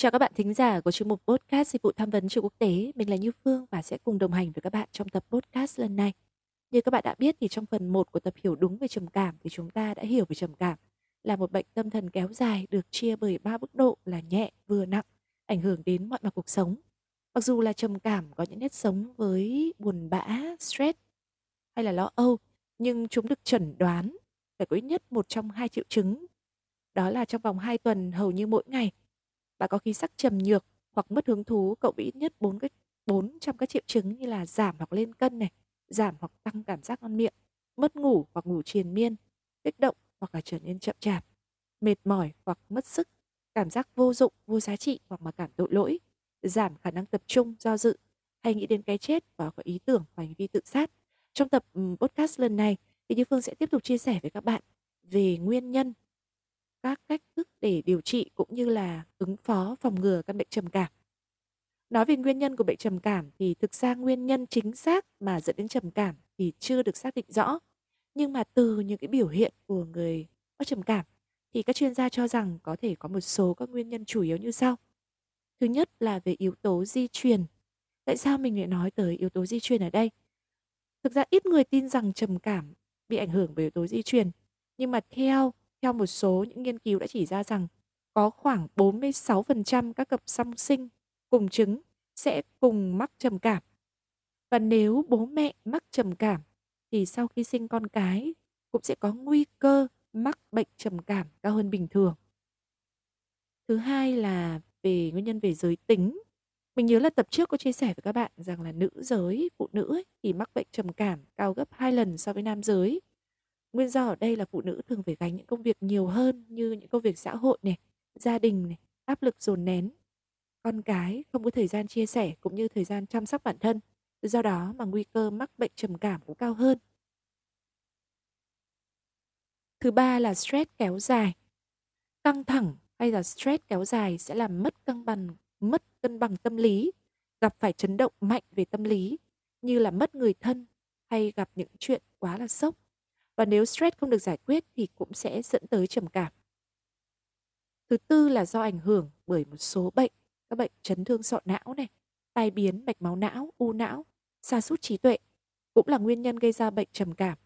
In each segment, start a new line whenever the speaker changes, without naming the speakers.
Chào các bạn thính giả của chương mục podcast dịch vụ tham vấn trường quốc tế. Mình là Như Phương và sẽ cùng đồng hành với các bạn trong tập podcast lần này. Như các bạn đã biết thì trong phần 1 của tập hiểu đúng về trầm cảm thì chúng ta đã hiểu về trầm cảm là một bệnh tâm thần kéo dài được chia bởi ba mức độ là nhẹ, vừa nặng, ảnh hưởng đến mọi mặt cuộc sống. Mặc dù là trầm cảm có những nét sống với buồn bã, stress hay là lo âu, nhưng chúng được chẩn đoán phải có ít nhất một trong hai triệu chứng. Đó là trong vòng 2 tuần hầu như mỗi ngày bạn có khí sắc trầm nhược hoặc mất hứng thú cộng với ít nhất 4 cái 4 trong các triệu chứng như là giảm hoặc lên cân này, giảm hoặc tăng cảm giác ngon miệng, mất ngủ hoặc ngủ triền miên, kích động hoặc là trở nên chậm chạp, mệt mỏi hoặc mất sức, cảm giác vô dụng, vô giá trị hoặc mà cảm tội lỗi, giảm khả năng tập trung, do dự hay nghĩ đến cái chết và có ý tưởng và hành vi tự sát. Trong tập podcast lần này thì Như Phương sẽ tiếp tục chia sẻ với các bạn về nguyên nhân các cách thức để điều trị cũng như là ứng phó phòng ngừa căn bệnh trầm cảm. Nói về nguyên nhân của bệnh trầm cảm thì thực ra nguyên nhân chính xác mà dẫn đến trầm cảm thì chưa được xác định rõ. Nhưng mà từ những cái biểu hiện của người có trầm cảm thì các chuyên gia cho rằng có thể có một số các nguyên nhân chủ yếu như sau. Thứ nhất là về yếu tố di truyền. Tại sao mình lại nói tới yếu tố di truyền ở đây? Thực ra ít người tin rằng trầm cảm bị ảnh hưởng bởi yếu tố di truyền. Nhưng mà theo theo một số những nghiên cứu đã chỉ ra rằng có khoảng 46% các cặp song sinh cùng trứng sẽ cùng mắc trầm cảm. Và nếu bố mẹ mắc trầm cảm thì sau khi sinh con cái cũng sẽ có nguy cơ mắc bệnh trầm cảm cao hơn bình thường. Thứ hai là về nguyên nhân về giới tính. Mình nhớ là tập trước có chia sẻ với các bạn rằng là nữ giới, phụ nữ ấy, thì mắc bệnh trầm cảm cao gấp 2 lần so với nam giới. Nguyên do ở đây là phụ nữ thường phải gánh những công việc nhiều hơn như những công việc xã hội này, gia đình này, áp lực dồn nén. Con cái không có thời gian chia sẻ cũng như thời gian chăm sóc bản thân. Do đó mà nguy cơ mắc bệnh trầm cảm cũng cao hơn. Thứ ba là stress kéo dài. Căng thẳng hay là stress kéo dài sẽ làm mất cân bằng, mất cân bằng tâm lý, gặp phải chấn động mạnh về tâm lý như là mất người thân hay gặp những chuyện quá là sốc và nếu stress không được giải quyết thì cũng sẽ dẫn tới trầm cảm. Thứ tư là do ảnh hưởng bởi một số bệnh, các bệnh chấn thương sọ não này, tai biến mạch máu não, u não, sa sút trí tuệ cũng là nguyên nhân gây ra bệnh trầm cảm.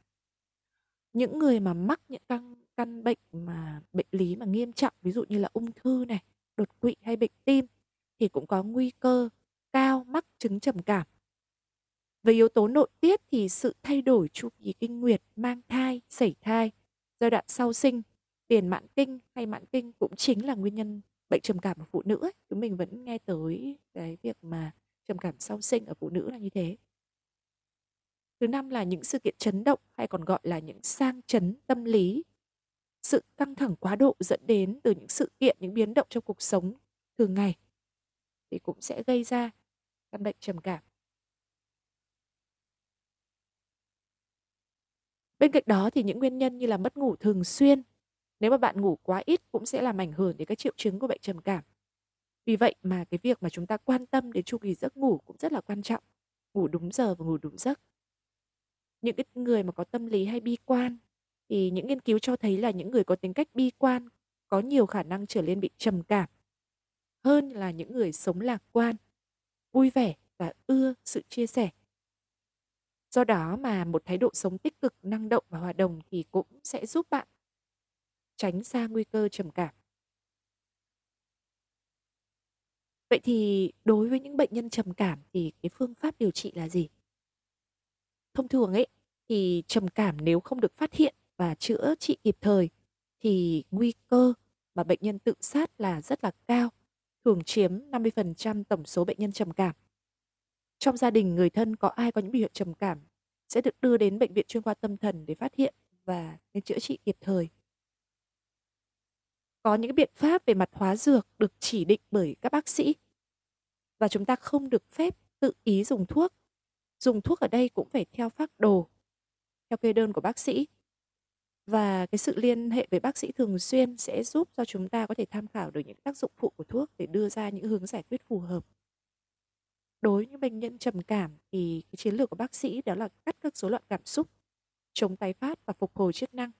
Những người mà mắc những căn căn bệnh mà bệnh lý mà nghiêm trọng ví dụ như là ung thư này, đột quỵ hay bệnh tim thì cũng có nguy cơ cao mắc chứng trầm cảm về yếu tố nội tiết thì sự thay đổi chu kỳ kinh nguyệt, mang thai, sảy thai, giai đoạn sau sinh, tiền mãn kinh hay mãn kinh cũng chính là nguyên nhân bệnh trầm cảm ở phụ nữ ấy. Chúng mình vẫn nghe tới cái việc mà trầm cảm sau sinh ở phụ nữ là như thế. Thứ năm là những sự kiện chấn động hay còn gọi là những sang chấn tâm lý. Sự căng thẳng quá độ dẫn đến từ những sự kiện, những biến động trong cuộc sống thường ngày thì cũng sẽ gây ra căn bệnh trầm cảm. Bên cạnh đó thì những nguyên nhân như là mất ngủ thường xuyên, nếu mà bạn ngủ quá ít cũng sẽ làm ảnh hưởng đến các triệu chứng của bệnh trầm cảm. Vì vậy mà cái việc mà chúng ta quan tâm đến chu kỳ giấc ngủ cũng rất là quan trọng. Ngủ đúng giờ và ngủ đúng giấc. Những cái người mà có tâm lý hay bi quan thì những nghiên cứu cho thấy là những người có tính cách bi quan có nhiều khả năng trở nên bị trầm cảm hơn là những người sống lạc quan, vui vẻ và ưa sự chia sẻ. Do đó mà một thái độ sống tích cực, năng động và hòa đồng thì cũng sẽ giúp bạn tránh xa nguy cơ trầm cảm. Vậy thì đối với những bệnh nhân trầm cảm thì cái phương pháp điều trị là gì? Thông thường ấy thì trầm cảm nếu không được phát hiện và chữa trị kịp thời thì nguy cơ mà bệnh nhân tự sát là rất là cao, thường chiếm 50% tổng số bệnh nhân trầm cảm. Trong gia đình người thân có ai có những biểu hiện trầm cảm sẽ được đưa đến bệnh viện chuyên khoa tâm thần để phát hiện và nên chữa trị kịp thời. có những biện pháp về mặt hóa dược được chỉ định bởi các bác sĩ và chúng ta không được phép tự ý dùng thuốc. Dùng thuốc ở đây cũng phải theo phác đồ, theo kê đơn của bác sĩ. Và cái sự liên hệ với bác sĩ thường xuyên sẽ giúp cho chúng ta có thể tham khảo được những tác dụng phụ của thuốc để đưa ra những hướng giải quyết phù hợp. Đối với bệnh nhân trầm cảm thì cái chiến lược của bác sĩ đó là cắt các rối loạn cảm xúc, chống tái phát và phục hồi chức năng.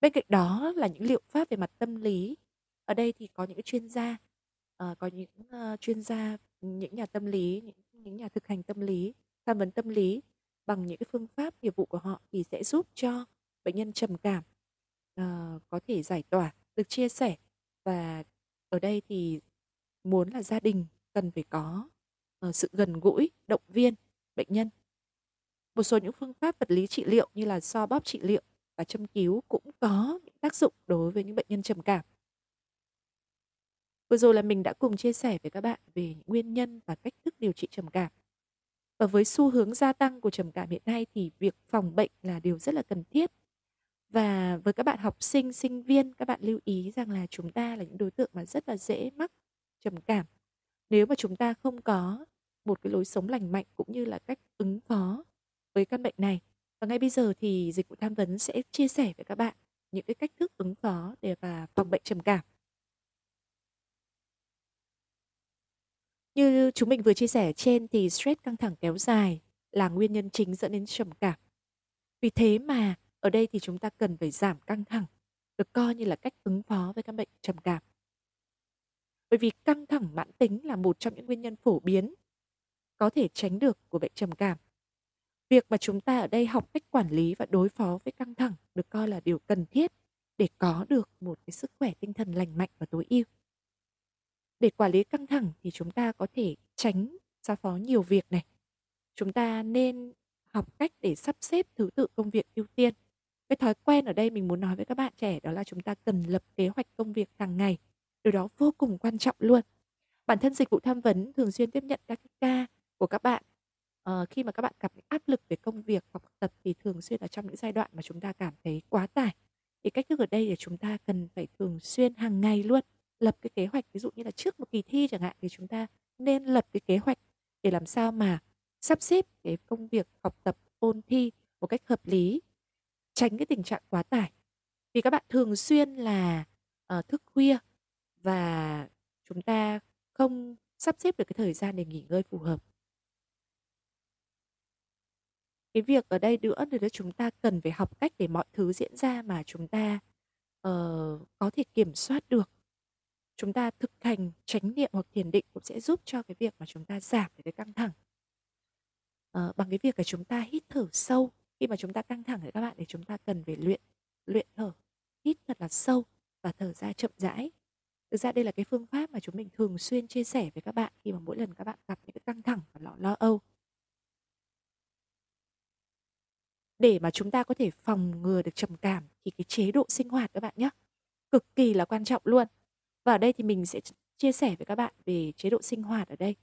Bên cạnh đó là những liệu pháp về mặt tâm lý. Ở đây thì có những chuyên gia, ờ, có những, ờ, chuyên gia, những nhà tâm lý, những những nhà thực hành tâm lý, tham vấn tâm lý bằng những cái phương pháp nghiệp vụ của họ thì sẽ giúp cho bệnh nhân trầm cảm, ờ, có thể giải tỏa, được chia sẻ. Và ở đây thì muốn là gia đình cần phải có, ờ, sự gần gũi, động viên bệnh nhân. Một số những phương pháp vật lý trị liệu như là so bóp trị liệu và châm cứu cũng có những tác dụng đối với những bệnh nhân trầm cảm. Vừa rồi là mình đã cùng chia sẻ với các bạn về những nguyên nhân và cách thức điều trị trầm cảm. Và với xu hướng gia tăng của trầm cảm hiện nay thì việc phòng bệnh là điều rất là cần thiết. Và với các bạn học sinh, sinh viên, các bạn lưu ý rằng là chúng ta là những đối tượng mà rất là dễ mắc trầm cảm. Nếu mà chúng ta không có một cái lối sống lành mạnh cũng như là cách ứng phó với căn bệnh này. Và ngay bây giờ thì dịch vụ tham vấn sẽ chia sẻ với các bạn những cái cách thức ứng phó để và phòng bệnh trầm cảm. Như chúng mình vừa chia sẻ trên thì stress căng thẳng kéo dài là nguyên nhân chính dẫn đến trầm cảm. Vì thế mà ở đây thì chúng ta cần phải giảm căng thẳng, được coi như là cách ứng phó với căn bệnh trầm cảm. Bởi vì căng thẳng mãn tính là một trong những nguyên nhân phổ biến có thể tránh được của bệnh trầm cảm. Việc mà chúng ta ở đây học cách quản lý và đối phó với căng thẳng được coi là điều cần thiết để có được một cái sức khỏe tinh thần lành mạnh và tối ưu. Để quản lý căng thẳng thì chúng ta có thể tránh xa phó nhiều việc này. Chúng ta nên học cách để sắp xếp thứ tự công việc ưu tiên. Cái thói quen ở đây mình muốn nói với các bạn trẻ đó là chúng ta cần lập kế hoạch công việc hàng ngày. Điều đó vô cùng quan trọng luôn. Bản thân dịch vụ tham vấn thường xuyên tiếp nhận các ca của các bạn. À, khi mà các bạn gặp những áp lực về công việc hoặc học tập thì thường xuyên là trong những giai đoạn mà chúng ta cảm thấy quá tải. Thì cách thức ở đây là chúng ta cần phải thường xuyên hàng ngày luôn lập cái kế hoạch. Ví dụ như là trước một kỳ thi chẳng hạn thì chúng ta nên lập cái kế hoạch để làm sao mà sắp xếp cái công việc học tập ôn thi một cách hợp lý tránh cái tình trạng quá tải. Vì các bạn thường xuyên là uh, thức khuya và chúng ta không sắp xếp được cái thời gian để nghỉ ngơi phù hợp. Cái việc ở đây nữa là chúng ta cần phải học cách để mọi thứ diễn ra mà chúng ta uh, có thể kiểm soát được. Chúng ta thực hành chánh niệm hoặc thiền định cũng sẽ giúp cho cái việc mà chúng ta giảm cái căng thẳng. Uh, bằng cái việc là chúng ta hít thở sâu. Khi mà chúng ta căng thẳng thì các bạn thì chúng ta cần phải luyện luyện thở hít thật là sâu và thở ra chậm rãi thực ra đây là cái phương pháp mà chúng mình thường xuyên chia sẻ với các bạn khi mà mỗi lần các bạn gặp những cái căng thẳng và lo lo âu. Để mà chúng ta có thể phòng ngừa được trầm cảm thì cái chế độ sinh hoạt các bạn nhé cực kỳ là quan trọng luôn. Và ở đây thì mình sẽ chia sẻ với các bạn về chế độ sinh hoạt ở đây.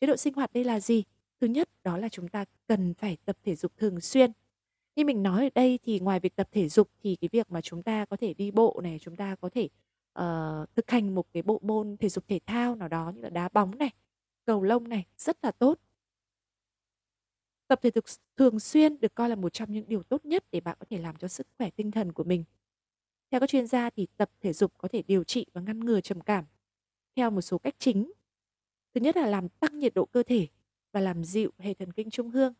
Chế độ sinh hoạt đây là gì? Thứ nhất, đó là chúng ta cần phải tập thể dục thường xuyên. Như mình nói ở đây thì ngoài việc tập thể dục thì cái việc mà chúng ta có thể đi bộ này, chúng ta có thể uh, thực hành một cái bộ môn thể dục thể thao nào đó như là đá bóng này cầu lông này rất là tốt Tập thể dục thường xuyên được coi là một trong những điều tốt nhất để bạn có thể làm cho sức khỏe tinh thần của mình. Theo các chuyên gia thì tập thể dục có thể điều trị và ngăn ngừa trầm cảm theo một số cách chính. Thứ nhất là làm tăng nhiệt độ cơ thể và làm dịu hệ thần kinh trung ương.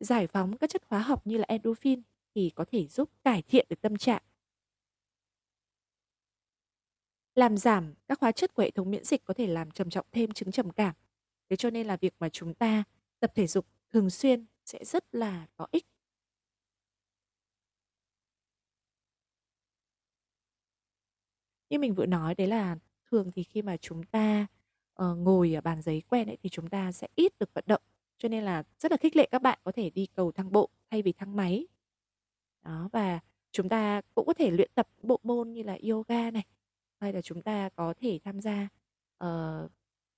Giải phóng các chất hóa học như là endorphin thì có thể giúp cải thiện được tâm trạng. Làm giảm các hóa chất của hệ thống miễn dịch có thể làm trầm trọng thêm chứng trầm cảm. Thế cho nên là việc mà chúng ta tập thể dục thường xuyên sẽ rất là có ích. Như mình vừa nói đấy là thường thì khi mà chúng ta uh, ngồi ở bàn giấy quen ấy thì chúng ta sẽ ít được vận động. Cho nên là rất là khích lệ các bạn có thể đi cầu thang bộ thay vì thang máy. Đó và chúng ta cũng có thể luyện tập bộ môn như là yoga này hay là chúng ta có thể tham gia uh,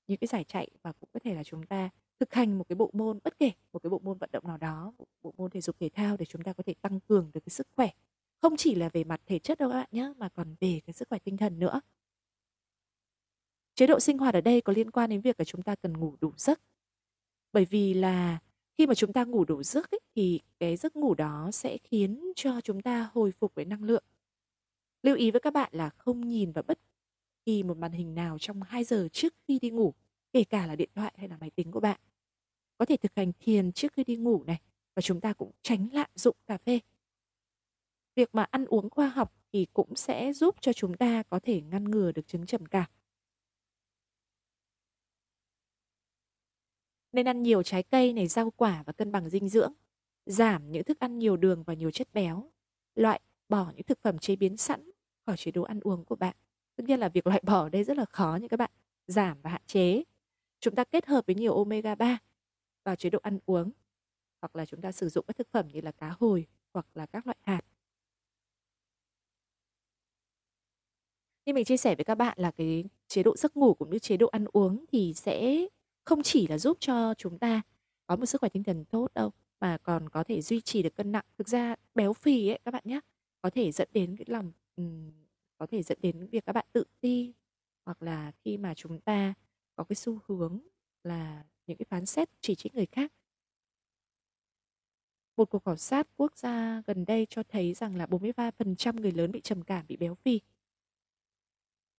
những cái giải chạy và cũng có thể là chúng ta thực hành một cái bộ môn bất kể một cái bộ môn vận động nào đó bộ, môn thể dục thể thao để chúng ta có thể tăng cường được cái sức khỏe Không chỉ là về mặt thể chất đâu các bạn nhé, mà còn về cái sức khỏe tinh thần nữa. Chế độ sinh hoạt ở đây có liên quan đến việc là chúng ta cần ngủ đủ giấc. Bởi vì là khi mà chúng ta ngủ đủ giấc ấy, thì cái giấc ngủ đó sẽ khiến cho chúng ta hồi phục với năng lượng. Lưu ý với các bạn là không nhìn vào bất kỳ một màn hình nào trong 2 giờ trước khi đi ngủ, kể cả là điện thoại hay là máy tính của bạn. Có thể thực hành thiền trước khi đi ngủ này và chúng ta cũng tránh lạm dụng cà phê. Việc mà ăn uống khoa học thì cũng sẽ giúp cho chúng ta có thể ngăn ngừa được chứng trầm cảm. Nên ăn nhiều trái cây này, rau quả và cân bằng dinh dưỡng. Giảm những thức ăn nhiều đường và nhiều chất béo. Loại bỏ những thực phẩm chế biến sẵn khỏi chế độ ăn uống của bạn. Tất nhiên là việc loại bỏ ở đây rất là khó nha các bạn. Giảm và hạn chế. Chúng ta kết hợp với nhiều omega 3 vào chế độ ăn uống hoặc là chúng ta sử dụng các thực phẩm như là cá hồi hoặc là các loại hạt. Như mình chia sẻ với các bạn là cái chế độ giấc ngủ cũng như chế độ ăn uống thì sẽ không chỉ là giúp cho chúng ta có một sức khỏe tinh thần tốt đâu mà còn có thể duy trì được cân nặng. Thực ra béo phì ấy các bạn nhé, có thể dẫn đến cái lòng có thể dẫn đến việc các bạn tự ti, hoặc là khi mà chúng ta có cái xu hướng là những cái phán xét chỉ trích người khác. Một cuộc khảo sát quốc gia gần đây cho thấy rằng là 43% người lớn bị trầm cảm, bị béo phì.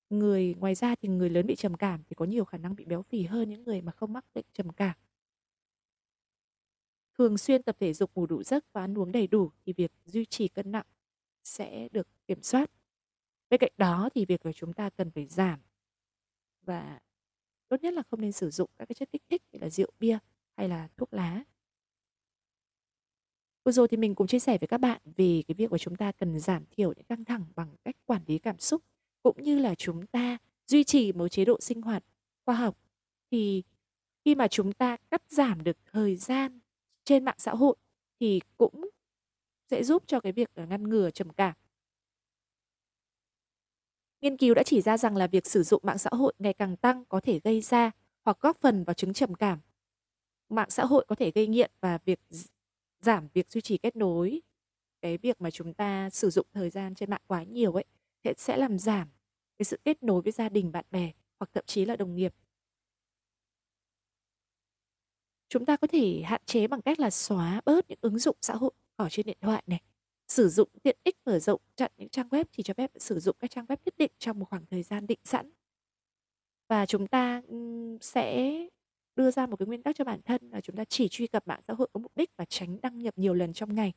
Người ngoài ra thì người lớn bị trầm cảm thì có nhiều khả năng bị béo phì hơn những người mà không mắc bệnh trầm cảm. Thường xuyên tập thể dục, ngủ đủ giấc và ăn uống đầy đủ thì việc duy trì cân nặng sẽ được kiểm soát. Bên cạnh đó thì việc của chúng ta cần phải giảm và tốt nhất là không nên sử dụng các cái chất kích thích như là rượu bia hay là thuốc lá. Vừa rồi thì mình cũng chia sẻ với các bạn về cái việc của chúng ta cần giảm thiểu những căng thẳng bằng cách quản lý cảm xúc cũng như là chúng ta duy trì một chế độ sinh hoạt khoa học thì khi mà chúng ta cắt giảm được thời gian trên mạng xã hội thì cũng sẽ giúp cho cái việc à, ngăn ngừa trầm cảm. Nghiên cứu đã chỉ ra rằng là việc sử dụng mạng xã hội ngày càng tăng có thể gây ra hoặc góp phần vào chứng trầm cảm. Mạng xã hội có thể gây nghiện và việc giảm việc duy trì kết nối cái việc mà chúng ta sử dụng thời gian trên mạng quá nhiều ấy sẽ làm giảm cái sự kết nối với gia đình, bạn bè hoặc thậm chí là đồng nghiệp. Chúng ta có thể hạn chế bằng cách là xóa bớt những ứng dụng xã hội ở trên điện thoại này, sử dụng tiện ích mở rộng chặn những trang web chỉ cho phép sử dụng các trang web nhất định trong một khoảng thời gian định sẵn. Và chúng ta sẽ đưa ra một cái nguyên tắc cho bản thân là chúng ta chỉ truy cập mạng xã hội có mục đích và tránh đăng nhập nhiều lần trong ngày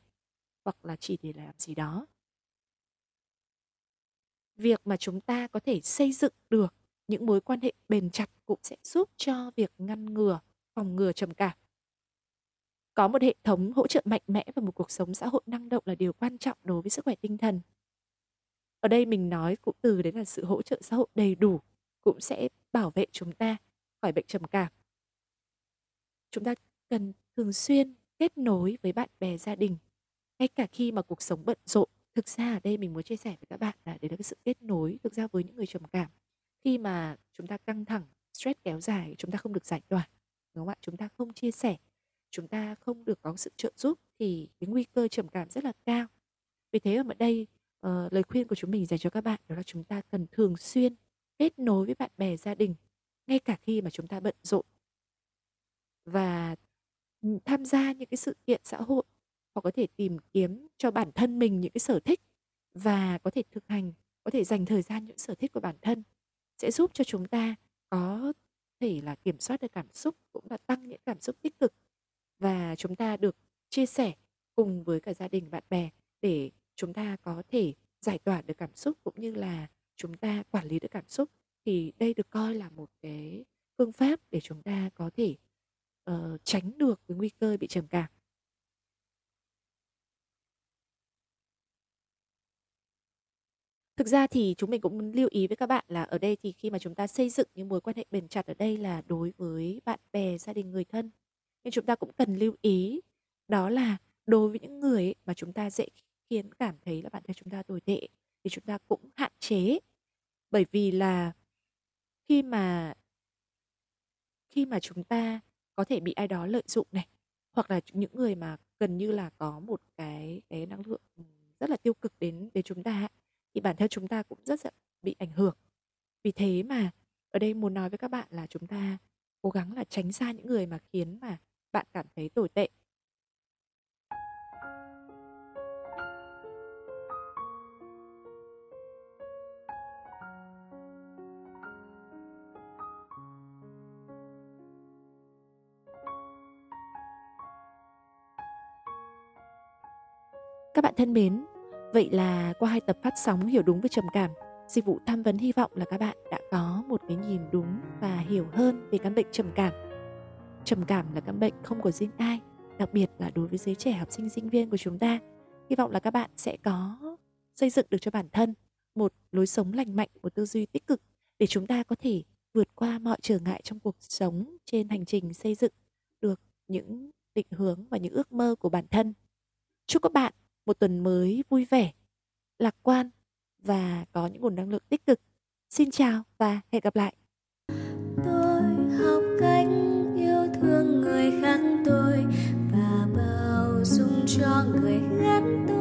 hoặc là chỉ để làm gì đó việc mà chúng ta có thể xây dựng được những mối quan hệ bền chặt cũng sẽ giúp cho việc ngăn ngừa, phòng ngừa trầm cảm. Có một hệ thống hỗ trợ mạnh mẽ và một cuộc sống xã hội năng động là điều quan trọng đối với sức khỏe tinh thần. Ở đây mình nói cụm từ đấy là sự hỗ trợ xã hội đầy đủ cũng sẽ bảo vệ chúng ta khỏi bệnh trầm cảm. Chúng ta cần thường xuyên kết nối với bạn bè gia đình ngay cả khi mà cuộc sống bận rộn Thực ra ở đây mình muốn chia sẻ với các bạn là đấy là cái sự kết nối thực ra với những người trầm cảm. Khi mà chúng ta căng thẳng, stress kéo dài, chúng ta không được giải tỏa, đúng không ạ? Chúng ta không chia sẻ, chúng ta không được có sự trợ giúp thì cái nguy cơ trầm cảm rất là cao. Vì thế ở đây uh, lời khuyên của chúng mình dành cho các bạn đó là chúng ta cần thường xuyên kết nối với bạn bè gia đình ngay cả khi mà chúng ta bận rộn. Và tham gia những cái sự kiện xã hội hoặc có thể tìm kiếm cho bản thân mình những cái sở thích và có thể thực hành, có thể dành thời gian những sở thích của bản thân. Sẽ giúp cho chúng ta có thể là kiểm soát được cảm xúc cũng là tăng những cảm xúc tích cực chúng ta được chia sẻ cùng với cả gia đình bạn bè để chúng ta có thể giải tỏa được cảm xúc cũng như là chúng ta quản lý được cảm xúc thì đây được coi là một cái phương pháp để chúng ta có thể uh, tránh được cái nguy cơ bị trầm cảm Thực ra thì chúng mình cũng lưu ý với các bạn là ở đây thì khi mà chúng ta xây dựng những mối quan hệ bền chặt ở đây là đối với bạn bè, gia đình, người thân. Nhưng chúng ta cũng cần lưu ý, đó là đối với những người mà chúng ta dễ khiến cảm thấy là bạn thân chúng ta tồi tệ thì chúng ta cũng hạn chế. Bởi vì là khi mà khi mà chúng ta có thể bị ai đó lợi dụng này, hoặc là những người mà gần như là có một cái cái năng lượng rất là tiêu cực đến đến chúng ta thì bản thân chúng ta cũng rất là bị ảnh hưởng. Vì thế mà ở đây muốn nói với các bạn là chúng ta cố gắng là tránh xa những người mà khiến mà bạn cảm thấy tồi tệ Các bạn thân mến, vậy là qua hai tập phát sóng hiểu đúng về trầm cảm, dịch vụ tham vấn hy vọng là các bạn đã có một cái nhìn đúng và hiểu hơn về căn bệnh trầm cảm. Trầm cảm là căn bệnh không của riêng ai, đặc biệt là đối với giới trẻ học sinh sinh viên của chúng ta. Hy vọng là các bạn sẽ có xây dựng được cho bản thân một lối sống lành mạnh, một tư duy tích cực để chúng ta có thể vượt qua mọi trở ngại trong cuộc sống trên hành trình xây dựng được những định hướng và những ước mơ của bản thân. Chúc các bạn một tuần mới vui vẻ, lạc quan và có những nguồn năng lượng tích cực. Xin chào và hẹn gặp lại. Tôi học cách gắng tôi và bao dung cho người gắn tôi.